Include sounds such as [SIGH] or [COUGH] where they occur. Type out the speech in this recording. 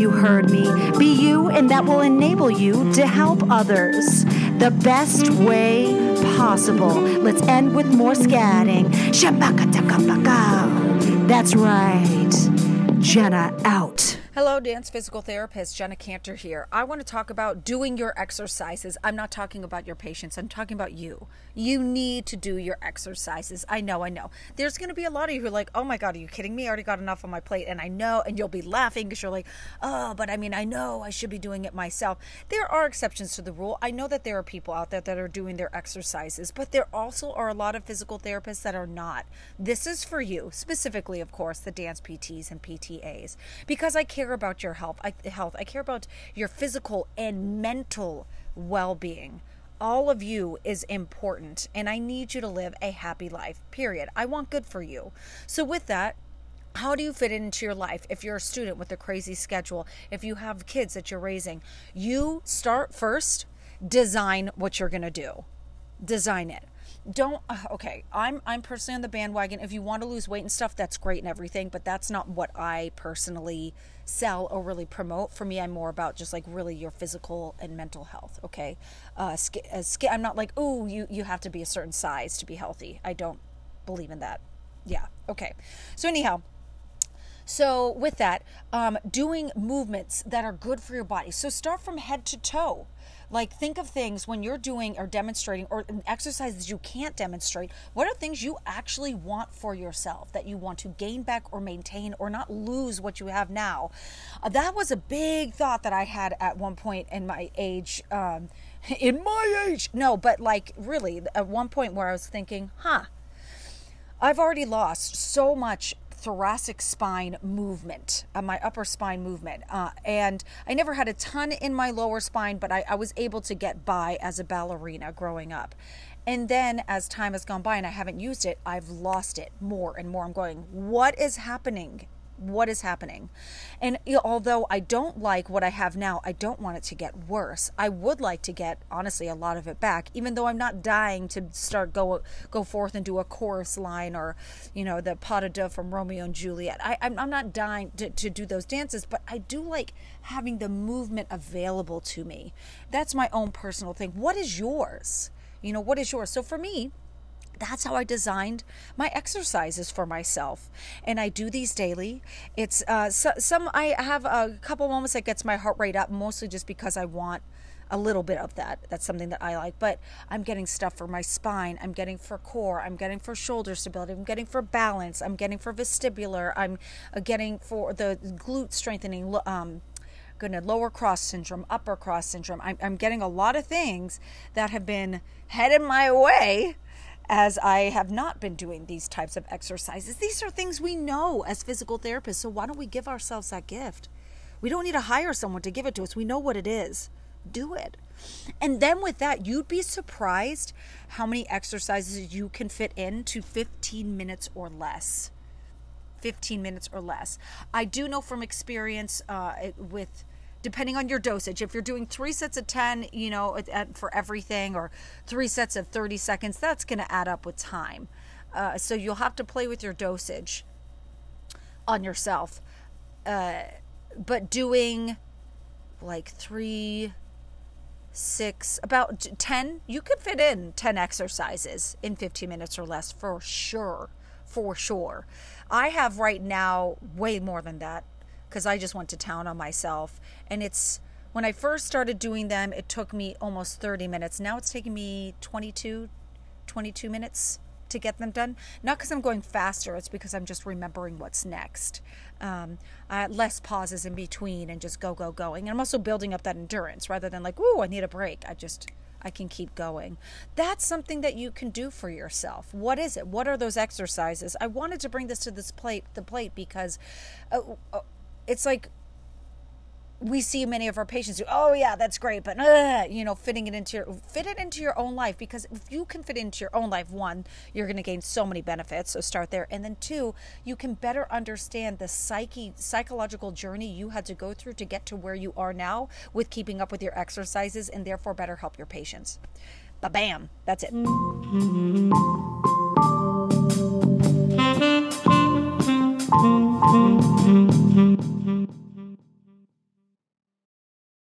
You heard me. Be you, and that will enable you to help others the best way possible. Let's end with more scatting. That's right. Jenna out. Hello, dance physical therapist Jenna Cantor here. I want to talk about doing your exercises. I'm not talking about your patients, I'm talking about you. You need to do your exercises. I know, I know. There's going to be a lot of you who are like, oh my God, are you kidding me? I already got enough on my plate. And I know, and you'll be laughing because you're like, oh, but I mean, I know I should be doing it myself. There are exceptions to the rule. I know that there are people out there that are doing their exercises, but there also are a lot of physical therapists that are not. This is for you, specifically, of course, the dance PTs and PTAs, because I care about your health. I, health. I care about your physical and mental well-being. All of you is important, and I need you to live a happy life. Period. I want good for you. So with that, how do you fit it into your life if you're a student with a crazy schedule if you have kids that you're raising you start first design what you're going to do design it don't uh, okay i'm i'm personally on the bandwagon. If you want to lose weight and stuff that's great and everything but that's not what i personally sell or really promote. For me i'm more about just like really your physical and mental health okay? Uh, sk- uh i'm not like oh you you have to be a certain size to be healthy. I don't believe in that. Yeah okay. So anyhow so, with that, um, doing movements that are good for your body. So, start from head to toe. Like, think of things when you're doing or demonstrating or exercises you can't demonstrate. What are things you actually want for yourself that you want to gain back or maintain or not lose what you have now? Uh, that was a big thought that I had at one point in my age. Um, [LAUGHS] in my age, no, but like really at one point where I was thinking, huh, I've already lost so much thoracic spine movement, uh, my upper spine movement. Uh, and I never had a ton in my lower spine, but I, I was able to get by as a ballerina growing up. And then as time has gone by and I haven't used it, I've lost it more and more. I'm going, what is happening? What is happening. And although I don't like what I have now, I don't want it to get worse. I would like to get honestly a lot of it back, even though I'm not dying to start go go forth and do a chorus line or you know the pas de deux from Romeo and Juliet. I, I'm, I'm not dying to, to do those dances, but I do like having the movement available to me. That's my own personal thing. What is yours? You know, what is yours? So for me, that's how I designed my exercises for myself. And I do these daily. It's uh, so, some, I have a couple moments that gets my heart rate up, mostly just because I want a little bit of that. That's something that I like. But I'm getting stuff for my spine. I'm getting for core. I'm getting for shoulder stability. I'm getting for balance. I'm getting for vestibular. I'm uh, getting for the glute strengthening. Um, goodness, lower cross syndrome, upper cross syndrome. I'm, I'm getting a lot of things that have been headed my way as I have not been doing these types of exercises. These are things we know as physical therapists. So why don't we give ourselves that gift? We don't need to hire someone to give it to us. We know what it is. Do it. And then with that, you'd be surprised how many exercises you can fit into 15 minutes or less. 15 minutes or less. I do know from experience uh, with depending on your dosage. If you're doing three sets of 10, you know, for everything, or three sets of 30 seconds, that's going to add up with time. Uh, so you'll have to play with your dosage on yourself. Uh, but doing like three, six, about 10, you could fit in 10 exercises in 15 minutes or less for sure. For sure. I have right now way more than that because I just went to town on myself. And it's When I first started doing them, it took me almost 30 minutes. Now it's taking me 22, 22 minutes to get them done. Not because I'm going faster, it's because I'm just remembering what's next. Um, less pauses in between and just go, go, going. And I'm also building up that endurance rather than like, ooh, I need a break. I just, I can keep going. That's something that you can do for yourself. What is it? What are those exercises? I wanted to bring this to this plate, the plate, because uh, uh, it's like we see many of our patients who, oh yeah, that's great, but uh, you know, fitting it into your fit it into your own life because if you can fit it into your own life, one, you're going to gain so many benefits. So start there, and then two, you can better understand the psyche psychological journey you had to go through to get to where you are now with keeping up with your exercises, and therefore better help your patients. Ba bam, that's it.